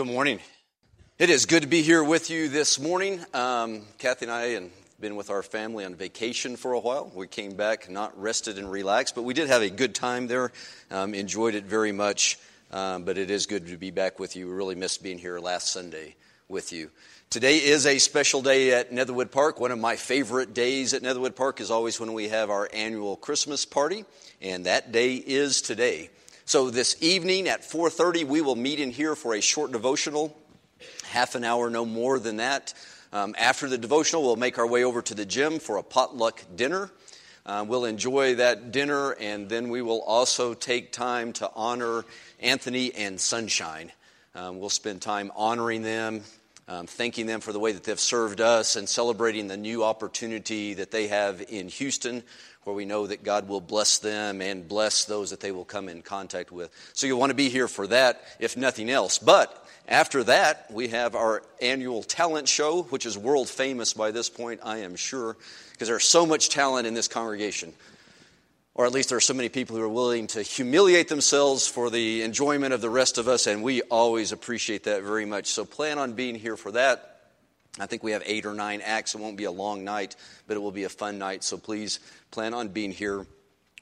Good morning. It is good to be here with you this morning. Um, Kathy and I and been with our family on vacation for a while. We came back not rested and relaxed, but we did have a good time there. Um, enjoyed it very much. Um, but it is good to be back with you. We really missed being here last Sunday with you. Today is a special day at Netherwood Park. One of my favorite days at Netherwood Park is always when we have our annual Christmas party, and that day is today. So this evening at 4:30 we will meet in here for a short devotional, half an hour no more than that. Um, after the devotional, we'll make our way over to the gym for a potluck dinner. Uh, we'll enjoy that dinner, and then we will also take time to honor Anthony and Sunshine. Um, we'll spend time honoring them, um, thanking them for the way that they've served us, and celebrating the new opportunity that they have in Houston where we know that God will bless them and bless those that they will come in contact with. So you'll want to be here for that, if nothing else. But after that, we have our annual talent show, which is world famous by this point, I am sure, because there's so much talent in this congregation. Or at least there are so many people who are willing to humiliate themselves for the enjoyment of the rest of us, and we always appreciate that very much. So plan on being here for that. I think we have eight or nine acts. It won't be a long night, but it will be a fun night. So please plan on being here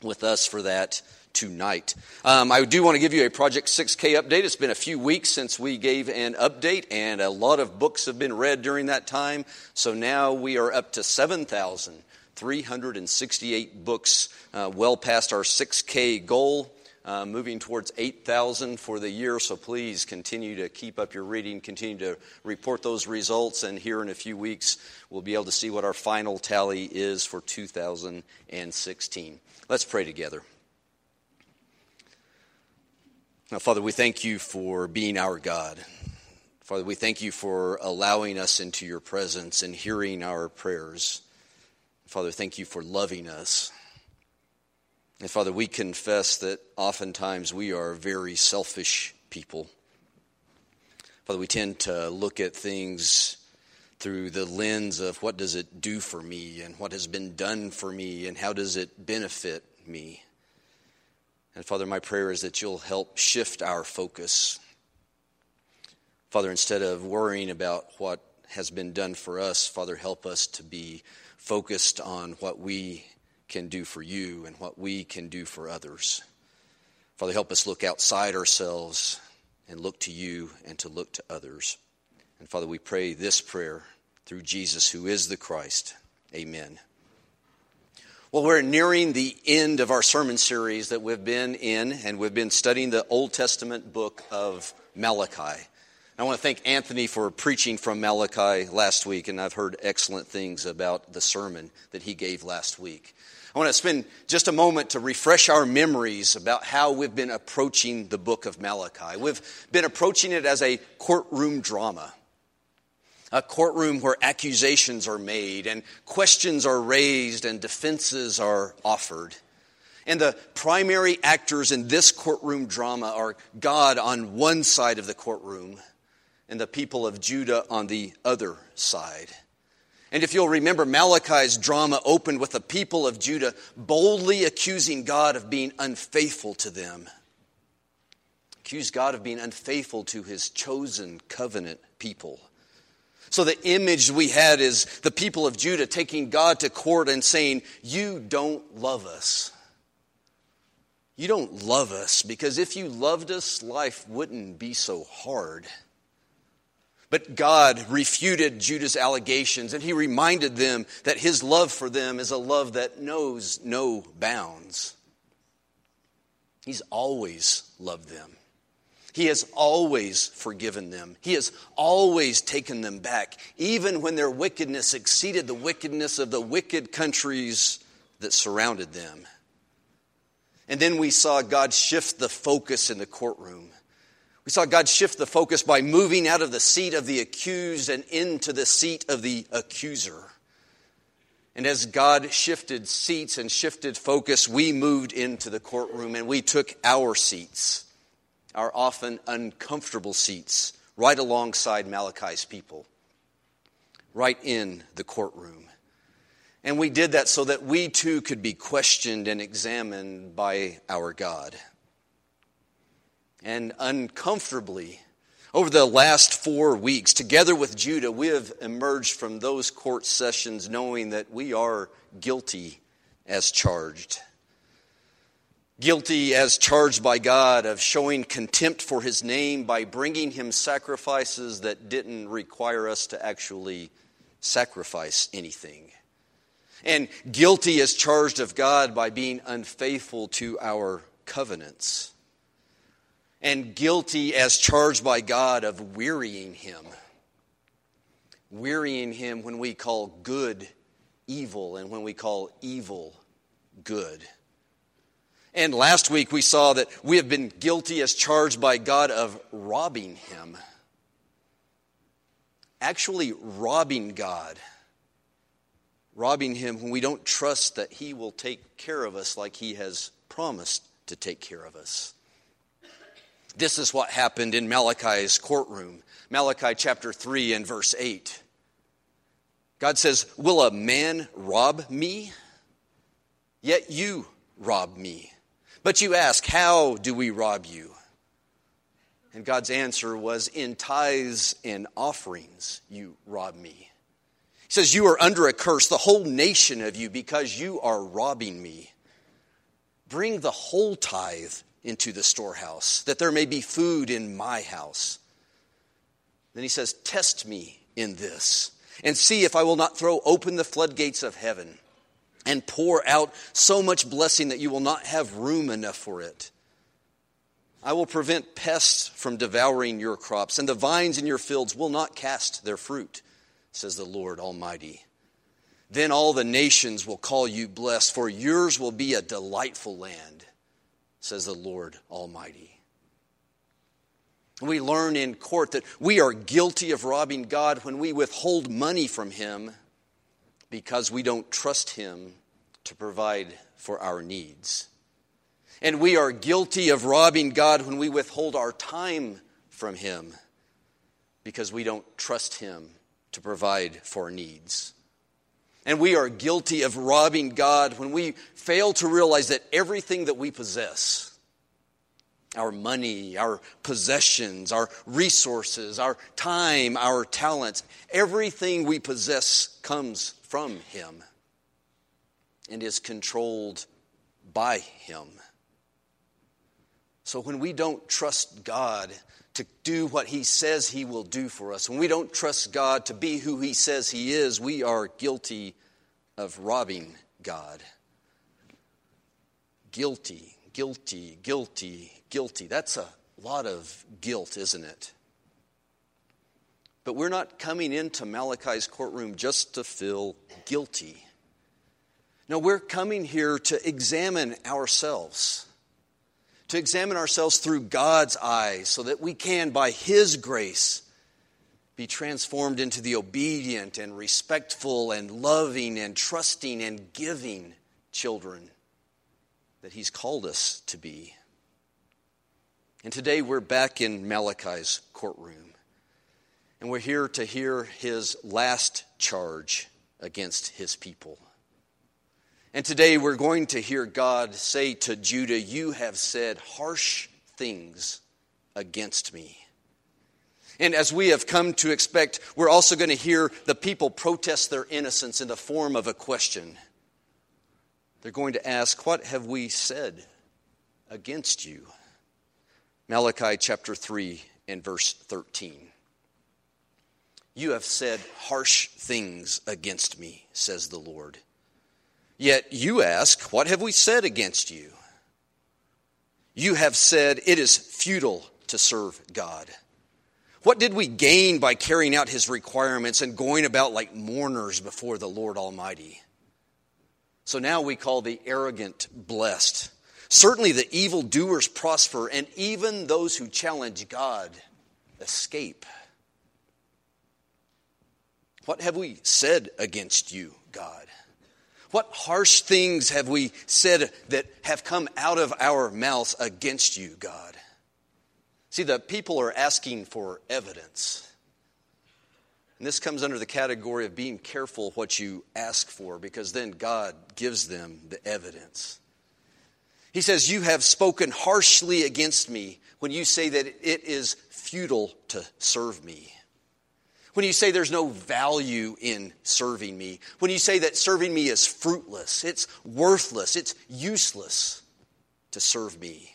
with us for that tonight. Um, I do want to give you a Project 6K update. It's been a few weeks since we gave an update, and a lot of books have been read during that time. So now we are up to 7,368 books, uh, well past our 6K goal uh, moving towards 8,000 for the year. So please continue to keep up your reading, continue to report those results, and here in a few weeks, we'll be able to see what our final tally is for 2016. Let's pray together. Now, Father, we thank you for being our God. Father, we thank you for allowing us into your presence and hearing our prayers. Father, thank you for loving us. And Father, we confess that oftentimes we are very selfish people. Father, we tend to look at things through the lens of what does it do for me and what has been done for me and how does it benefit me. And Father, my prayer is that you'll help shift our focus. Father, instead of worrying about what has been done for us, Father, help us to be focused on what we can do for you and what we can do for others. Father, help us look outside ourselves and look to you and to look to others. And Father, we pray this prayer through Jesus, who is the Christ. Amen. Well, we're nearing the end of our sermon series that we've been in, and we've been studying the Old Testament book of Malachi. I want to thank Anthony for preaching from Malachi last week, and I've heard excellent things about the sermon that he gave last week. I want to spend just a moment to refresh our memories about how we've been approaching the book of Malachi. We've been approaching it as a courtroom drama. A courtroom where accusations are made and questions are raised and defenses are offered. And the primary actors in this courtroom drama are God on one side of the courtroom and the people of Judah on the other side. And if you'll remember, Malachi's drama opened with the people of Judah boldly accusing God of being unfaithful to them. Accused God of being unfaithful to his chosen covenant people. So the image we had is the people of Judah taking God to court and saying, You don't love us. You don't love us because if you loved us, life wouldn't be so hard. But God refuted Judah's allegations and he reminded them that his love for them is a love that knows no bounds. He's always loved them. He has always forgiven them. He has always taken them back, even when their wickedness exceeded the wickedness of the wicked countries that surrounded them. And then we saw God shift the focus in the courtroom. We saw God shift the focus by moving out of the seat of the accused and into the seat of the accuser. And as God shifted seats and shifted focus, we moved into the courtroom and we took our seats, our often uncomfortable seats, right alongside Malachi's people, right in the courtroom. And we did that so that we too could be questioned and examined by our God and uncomfortably, Over the last four weeks, together with Judah, we have emerged from those court sessions knowing that we are guilty as charged. Guilty as charged by God of showing contempt for his name by bringing him sacrifices that didn't require us to actually sacrifice anything. And guilty as charged of God by being unfaithful to our covenants. And guilty as charged by God of wearying him. Wearying him when we call good evil and when we call evil good. And last week we saw that we have been guilty as charged by God of robbing him. Actually, robbing God. Robbing him when we don't trust that he will take care of us like he has promised to take care of us. This is what happened in Malachi's courtroom. Malachi chapter 3 and verse 8. God says, Will a man rob me? Yet you rob me. But you ask, How do we rob you? And God's answer was, In tithes and offerings you rob me. He says, You are under a curse, the whole nation of you, because you are robbing me. Bring the whole tithe into the storehouse, that there may be food in my house. Then he says, Test me in this and see if I will not throw open the floodgates of heaven and pour out so much blessing that you will not have room enough for it. I will prevent pests from devouring your crops, and the vines in your fields will not cast their fruit, says the Lord Almighty. Then all the nations will call you blessed, for yours will be a delightful land, says the Lord Almighty. We learn in court that we are guilty of robbing God when we withhold money from Him because we don't trust Him to provide for our needs. And we are guilty of robbing God when we withhold our time from Him because we don't trust Him to provide for needs. And we are guilty of robbing God when we fail to realize that everything that we possess our money, our possessions, our resources, our time, our talents, everything we possess comes from Him and is controlled by Him. So when we don't trust God to do what He says He will do for us, when we don't trust God to be who He says He is, we are guilty of robbing God. Guilty, guilty, guilty, guilty. That's a lot of guilt, isn't it? But we're not coming into Malachi's courtroom just to feel guilty. No, we're coming here to examine ourselves, to examine ourselves through God's eyes so that we can, by His grace, be transformed into the obedient and respectful and loving and trusting and giving children that He's called us to be. And today we're back in Malachi's courtroom. And we're here to hear his last charge against his people. And today we're going to hear God say to Judah, You have said harsh things against me. And as we have come to expect, we're also going to hear the people protest their innocence in the form of a question. They're going to ask, What have we said against you? Malachi chapter 3 and verse 13. You have said harsh things against me, says the Lord. Yet you ask, What have we said against you? You have said it is futile to serve God. What did we gain by carrying out his requirements and going about like mourners before the Lord Almighty? So now we call the arrogant blessed Certainly the evil doers prosper, and even those who challenge God escape. What have we said against you, God? What harsh things have we said that have come out of our mouths against you, God? See, the people are asking for evidence. And this comes under the category of being careful what you ask for because then God gives them the evidence. He says, You have spoken harshly against me when you say that it is futile to serve me. When you say there's no value in serving me. When you say that serving me is fruitless, it's worthless, it's useless to serve me.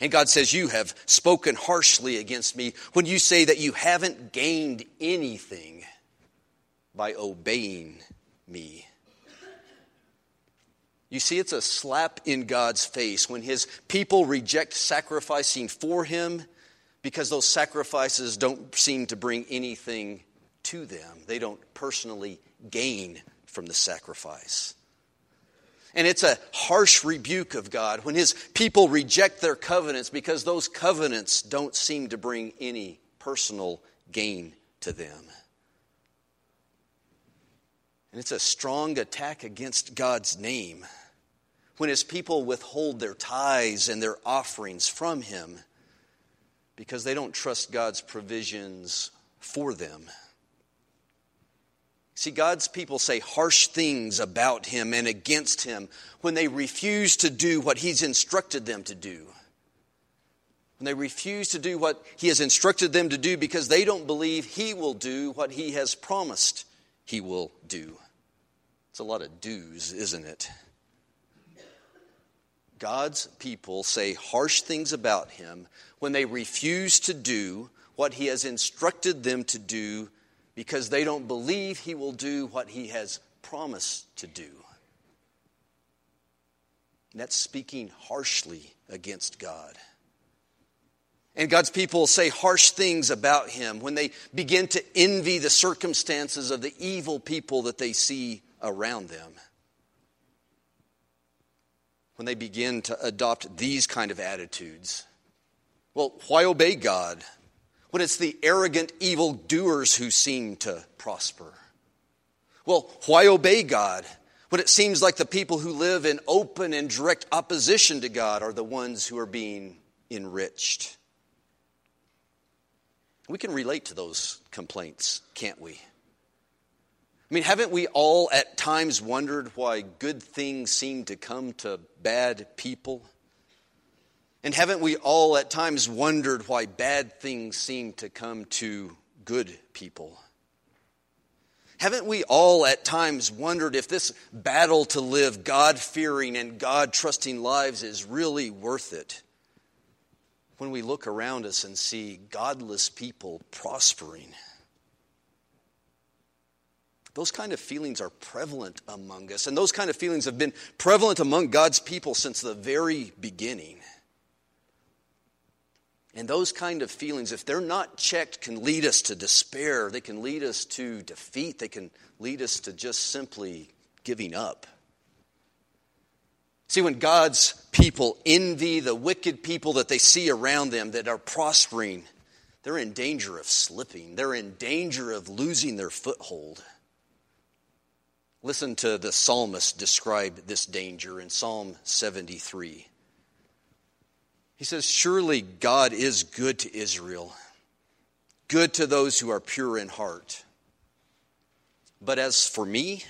And God says, You have spoken harshly against me when you say that you haven't gained anything by obeying me. You see, it's a slap in God's face when his people reject sacrificing for him because those sacrifices don't seem to bring anything to them. They don't personally gain from the sacrifice. And it's a harsh rebuke of God when his people reject their covenants because those covenants don't seem to bring any personal gain to them. And it's a strong attack against God's name when his people withhold their tithes and their offerings from him because they don't trust God's provisions for them. See, God's people say harsh things about him and against him when they refuse to do what he's instructed them to do. When they refuse to do what he has instructed them to do because they don't believe he will do what he has promised he will do. It's a lot of do's, isn't it? God's people say harsh things about him when they refuse to do what he has instructed them to do because they don't believe he will do what he has promised to do. And that's speaking harshly against God. And God's people say harsh things about him when they begin to envy the circumstances of the evil people that they see around them. When they begin to adopt these kind of attitudes, well, why obey God when it's the arrogant evil doers who seem to prosper? Well, why obey God when it seems like the people who live in open and direct opposition to God are the ones who are being enriched? We can relate to those complaints, can't we? I mean, haven't we all at times wondered why good things seem to come to bad people? And haven't we all at times wondered why bad things seem to come to good people? Haven't we all at times wondered if this battle to live God fearing and God trusting lives is really worth it? When we look around us and see godless people prospering. Those kind of feelings are prevalent among us, and those kind of feelings have been prevalent among God's people since the very beginning. And those kind of feelings, if they're not checked, can lead us to despair. They can lead us to defeat. They can lead us to just simply giving up. See, when God's people envy the wicked people that they see around them that are prospering, they're in danger of slipping. They're in danger of losing their foothold. Listen to the psalmist describe this danger in Psalm 73. He says, Surely God is good to Israel, good to those who are pure in heart. But as for me,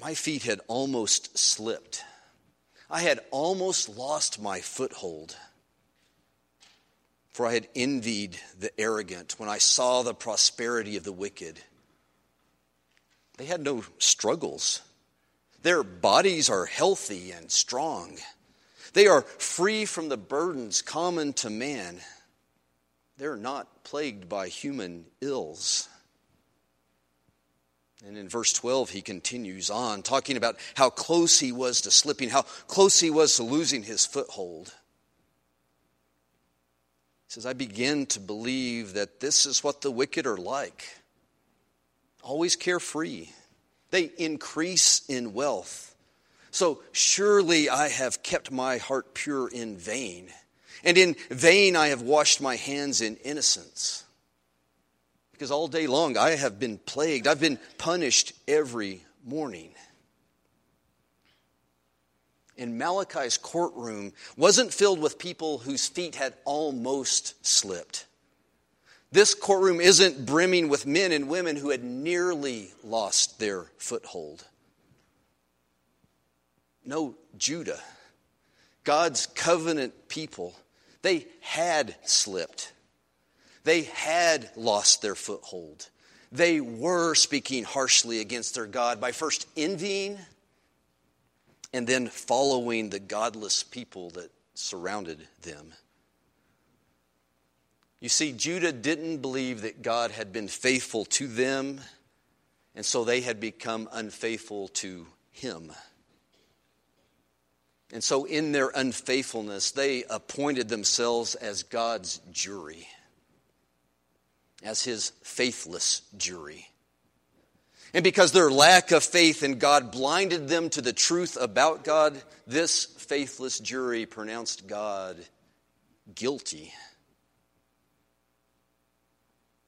my feet had almost slipped. I had almost lost my foothold. For I had envied the arrogant when I saw the prosperity of the wicked. They had no struggles. Their bodies are healthy and strong. They are free from the burdens common to man. They're not plagued by human ills. And in verse 12, he continues on, talking about how close he was to slipping, how close he was to losing his foothold. He says, I begin to believe that this is what the wicked are like always carefree. They increase in wealth. So surely I have kept my heart pure in vain, and in vain I have washed my hands in innocence. Because all day long I have been plagued, I've been punished every morning. In Malachi's courtroom wasn't filled with people whose feet had almost slipped. This courtroom isn't brimming with men and women who had nearly lost their foothold. No, Judah, God's covenant people, they had slipped. They had lost their foothold. They were speaking harshly against their God by first envying and then following the godless people that surrounded them. You see, Judah didn't believe that God had been faithful to them, and so they had become unfaithful to him. And so, in their unfaithfulness, they appointed themselves as God's jury, as his faithless jury. And because their lack of faith in God blinded them to the truth about God, this faithless jury pronounced God guilty.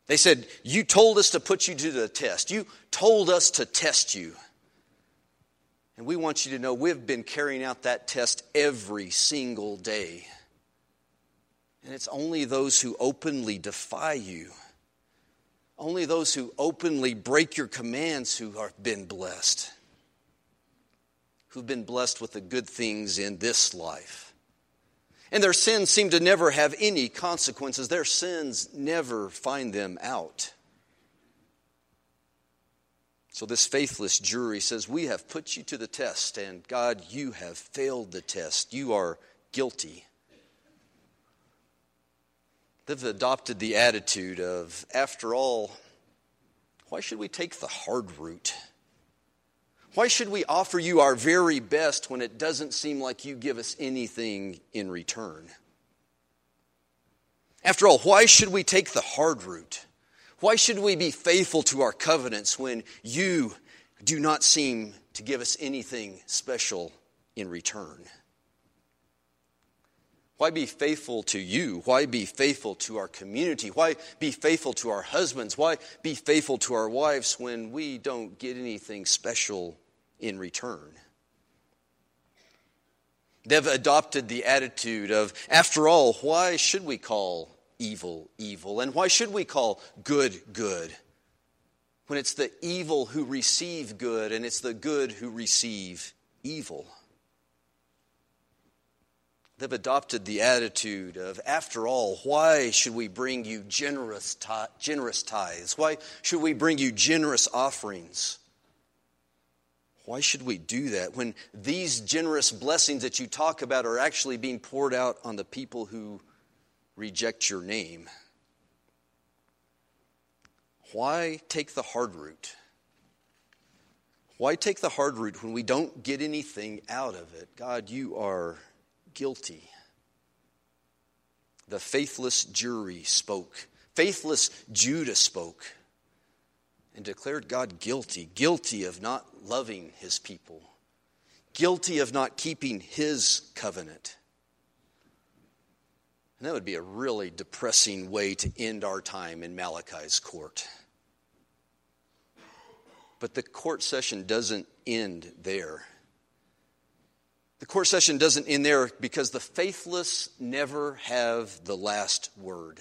They said, You told us to put you to the test. You told us to test you. And we want you to know we've been carrying out that test every single day. And it's only those who openly defy you, only those who openly break your commands who have been blessed, who've been blessed with the good things in this life. And their sins seem to never have any consequences. Their sins never find them out. So, this faithless jury says, We have put you to the test, and God, you have failed the test. You are guilty. They've adopted the attitude of, after all, why should we take the hard route? Why should we offer you our very best when it doesn't seem like you give us anything in return? After all, why should we take the hard route? Why should we be faithful to our covenants when you do not seem to give us anything special in return? Why be faithful to you? Why be faithful to our community? Why be faithful to our husbands? Why be faithful to our wives when we don't get anything special in return. They've adopted the attitude of, after all, why should we call evil evil? And why should we call good good? When it's the evil who receive good and it's the good who receive evil. They've adopted the attitude of, after all, why should we bring you generous, generous tithes? Why should we bring you generous offerings? Why should we do that when these generous blessings that you talk about are actually being poured out on the people who reject your name? Why take the hard route? Why take the hard route when we don't get anything out of it? God, you are guilty. The faithless jury spoke, faithless Judah spoke and declared God guilty, guilty of not loving his people, guilty of not keeping his covenant. And that would be a really depressing way to end our time in Malachi's court. But the court session doesn't end there. The court session doesn't end there because the faithless never have the last word.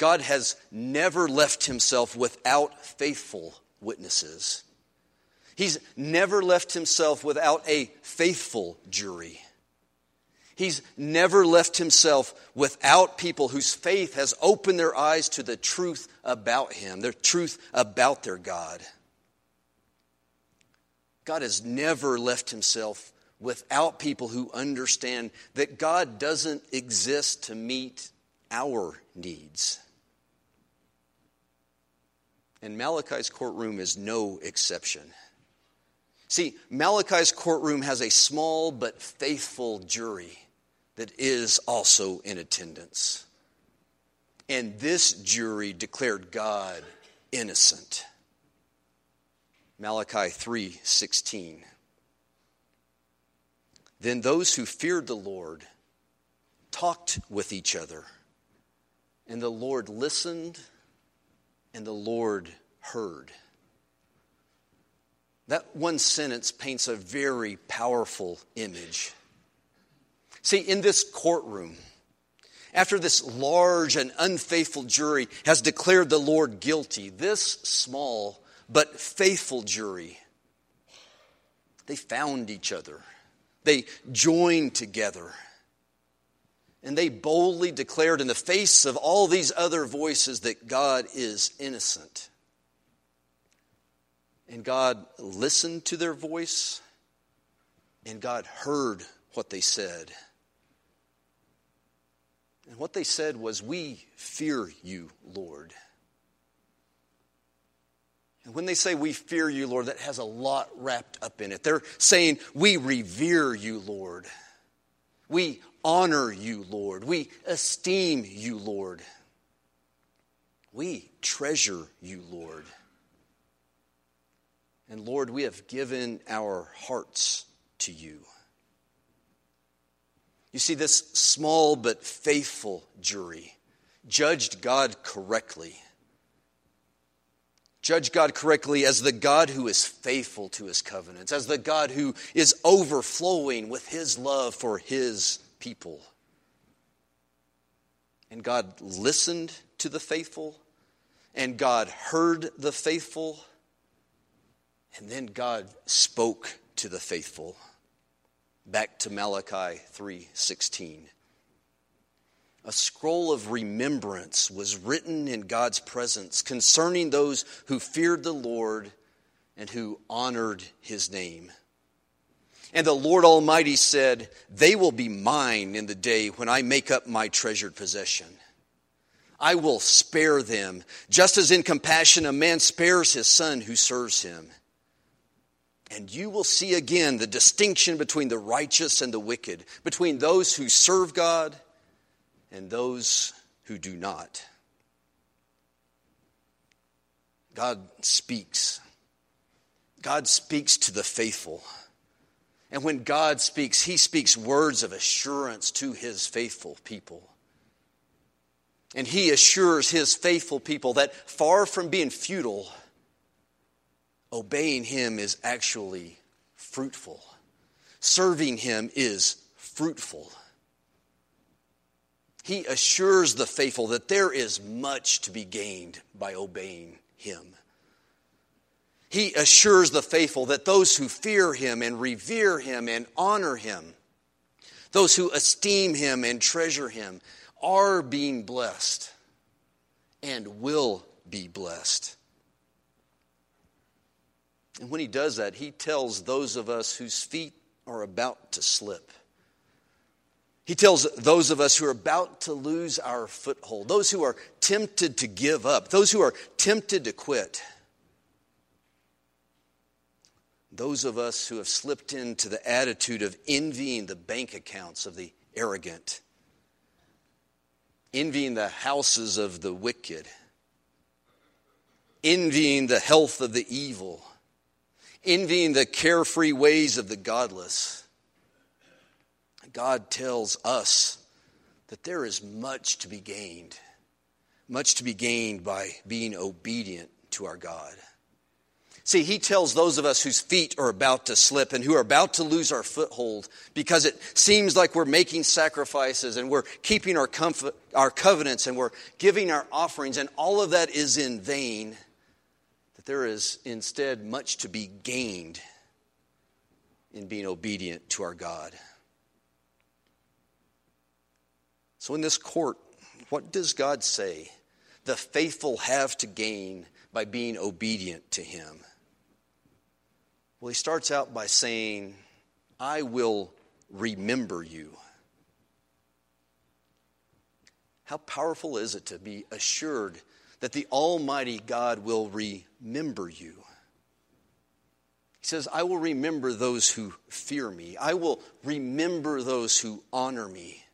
God has never left himself without faithful witnesses. He's never left himself without a faithful jury. He's never left himself without people whose faith has opened their eyes to the truth about him, the truth about their God. God has never left himself without people who understand that God doesn't exist to meet our needs. And Malachi's courtroom is no exception. See, Malachi's courtroom has a small but faithful jury that is also in attendance. And this jury declared God innocent. Malachi 3:16 Then those who feared the Lord talked with each other, and the Lord listened and the Lord heard. That one sentence paints a very powerful image. See, in this courtroom, after this large and unfaithful jury has declared the Lord guilty, this small but faithful jury, they found each other, they joined together. And they boldly declared in the face of all these other voices that God is innocent. And God listened to their voice, and God heard what they said. And what they said was, We fear you, Lord. And when they say we fear you, Lord, that has a lot wrapped up in it. They're saying we revere you, Lord. We honor you, Lord. We esteem you, Lord. We treasure you, Lord. And Lord, we have given our hearts to you. You see, this small but faithful jury judged God correctly. Judge God correctly as the God who is faithful to his covenants, as the God who is overflowing with his love for his people. And God listened to the faithful, and God heard the faithful, and then God spoke to the faithful back to Malachi 3:16. A scroll of remembrance was written in God's presence concerning those who feared the Lord and who honored his name. And the Lord Almighty said, They will be mine in the day when I make up my treasured possession. I will spare them, just as in compassion a man spares his son who serves him. And you will see again the distinction between the righteous and the wicked, between those who serve God and those who do not. God speaks. God speaks to the faithful. And when God speaks, He speaks words of assurance to His faithful people. And He assures His faithful people that far from being futile, obeying Him is actually fruitful. Serving Him is fruitful. He assures the faithful that there is much to be gained by obeying Him. He assures the faithful that those who fear Him and revere Him and honor Him, those who esteem Him and treasure Him, are being blessed and will be blessed. And when he does that, he tells those of us whose feet are about to slip. He tells those of us who are about to lose our foothold, those who are tempted to give up, those who are tempted to quit, those of us who have slipped into the attitude of envying the bank accounts of the arrogant, envying the houses of the wicked, envying the health of the evil envying the carefree ways of the godless. God tells us that there is much to be gained, much to be gained by being obedient to our God. See, he tells those of us whose feet are about to slip and who are about to lose our foothold because it seems like we're making sacrifices and we're keeping our, comfort, our covenants and we're giving our offerings, and all of that is in vain that there is instead much to be gained in being obedient to our God. So, in this court, what does God say the faithful have to gain by being obedient to Him? Well, he starts out by saying, I will remember you. How powerful is it to be assured that the Almighty God will remember you. He says, I will remember those who fear me. I will remember those who honor me.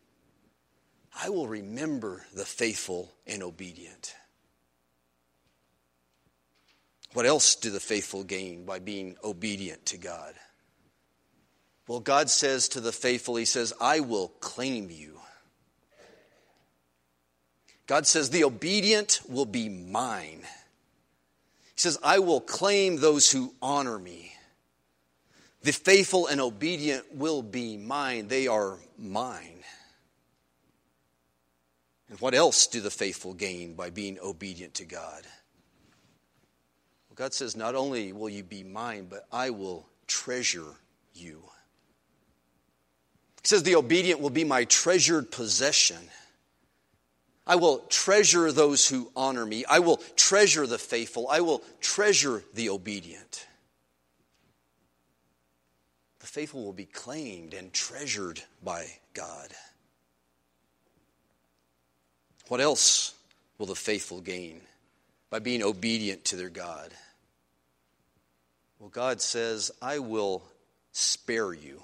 I will remember the faithful and obedient. What else do the faithful gain by being obedient to God? Well, God says to the faithful, He says, I will claim you. God says, The obedient will be mine. He says, I will claim those who honor me. The faithful and obedient will be mine. They are mine. And what else do the faithful gain by being obedient to God? God says, Not only will you be mine, but I will treasure you. He says, The obedient will be my treasured possession. I will treasure those who honor me. I will treasure the faithful. I will treasure the obedient. The faithful will be claimed and treasured by God. What else will the faithful gain by being obedient to their God? Well, God says, I will spare you.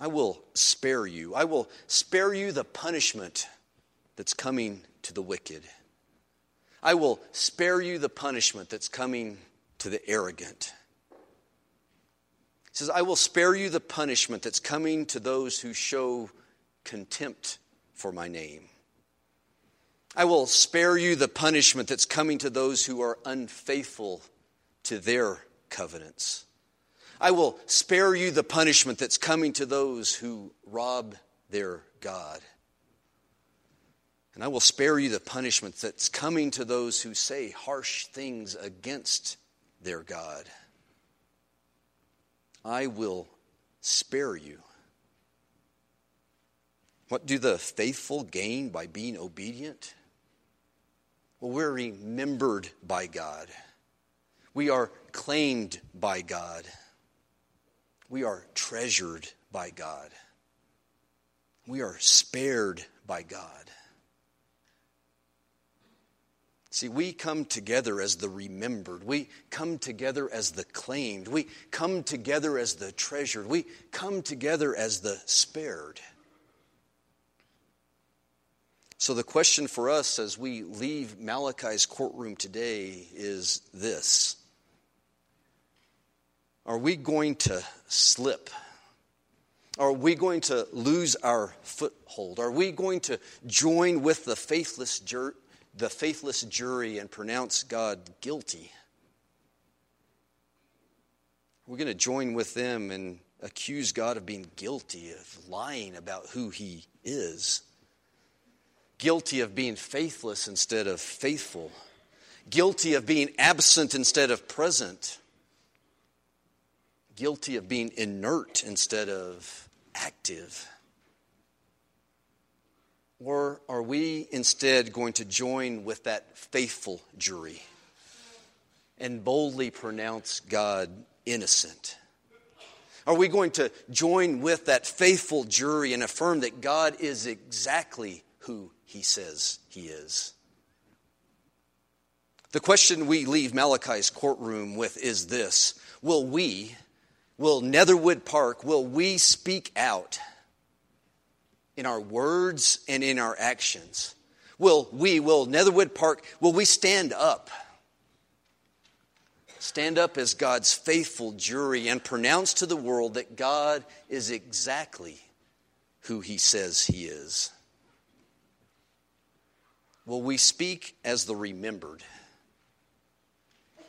I will spare you. I will spare you the punishment that's coming to the wicked. I will spare you the punishment that's coming to the arrogant. He says, I will spare you the punishment that's coming to those who show contempt for my name. I will spare you the punishment that's coming to those who are unfaithful to their covenants. I will spare you the punishment that's coming to those who rob their God. And I will spare you the punishment that's coming to those who say harsh things against their God. I will spare you. What do the faithful gain by being obedient? Well, we're remembered by God. We are claimed by God. We are treasured by God. We are spared by God. See, we come together as the remembered. We come together as the claimed. We come together as the treasured. We come together as the spared. So, the question for us as we leave Malachi's courtroom today is this are we going to slip? Are we going to lose our foothold? Are we going to join with the faithless, jur- the faithless jury and pronounce God guilty? We're going to join with them and accuse God of being guilty of lying about who He is, guilty of being faithless instead of faithful, guilty of being absent instead of present guilty of being inert instead of active? Or are we instead going to join with that faithful jury and boldly pronounce God innocent? Are we going to join with that faithful jury and affirm that God is exactly who he says he is? The question we leave Malachi's courtroom with is this Will we, will Netherwood Park, will we speak out in our words and in our actions? Will we, will Netherwood Park, will we stand up? Stand up as God's faithful jury and pronounce to the world that God is exactly who He says He is. Will we speak as the remembered?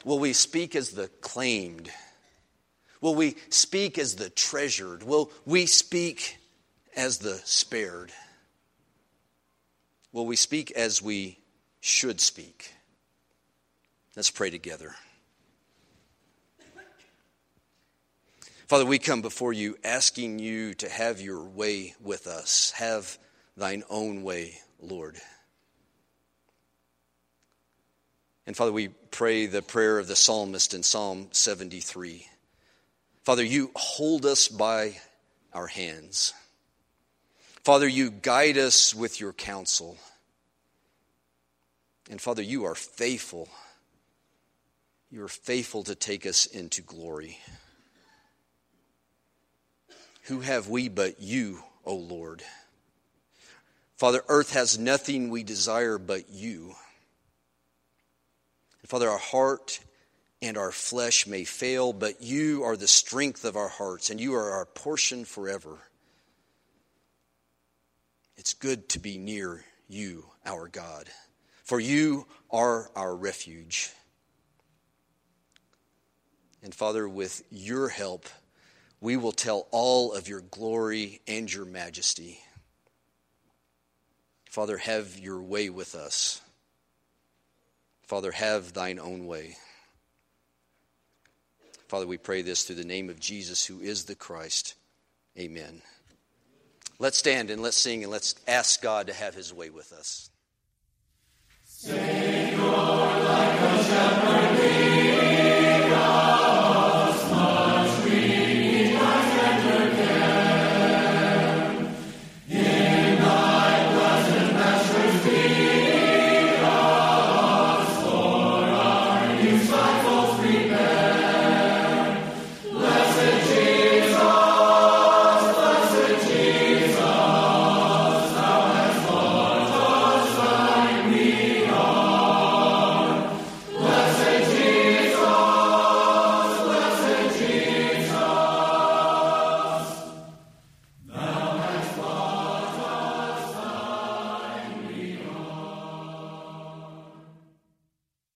Will we speak as the claimed? Will we speak as the treasured? Will we speak as the spared? Will we speak as we should speak? Let's pray together. Father, we come before you asking you to have your way with us. Have thine own way, Lord. And Father, we pray the prayer of the psalmist in Psalm 73. Father, you hold us by our hands. Father, you guide us with your counsel. And Father, you are faithful. You are faithful to take us into glory. Who have we but you, O Lord? Father, earth has nothing we desire but you. And Father, our heart and our flesh may fail, but you are the strength of our hearts, and you are our portion forever. It's good to be near you, our God, for you are our refuge. And Father, with your help, we will tell all of your glory and your majesty. Father, have your way with us. Father, have thine own way. Father, we pray this through the name of Jesus, who is the Christ. Amen. Let's stand and let's sing and let's ask God to have his way with us. Savior, like a shepherd.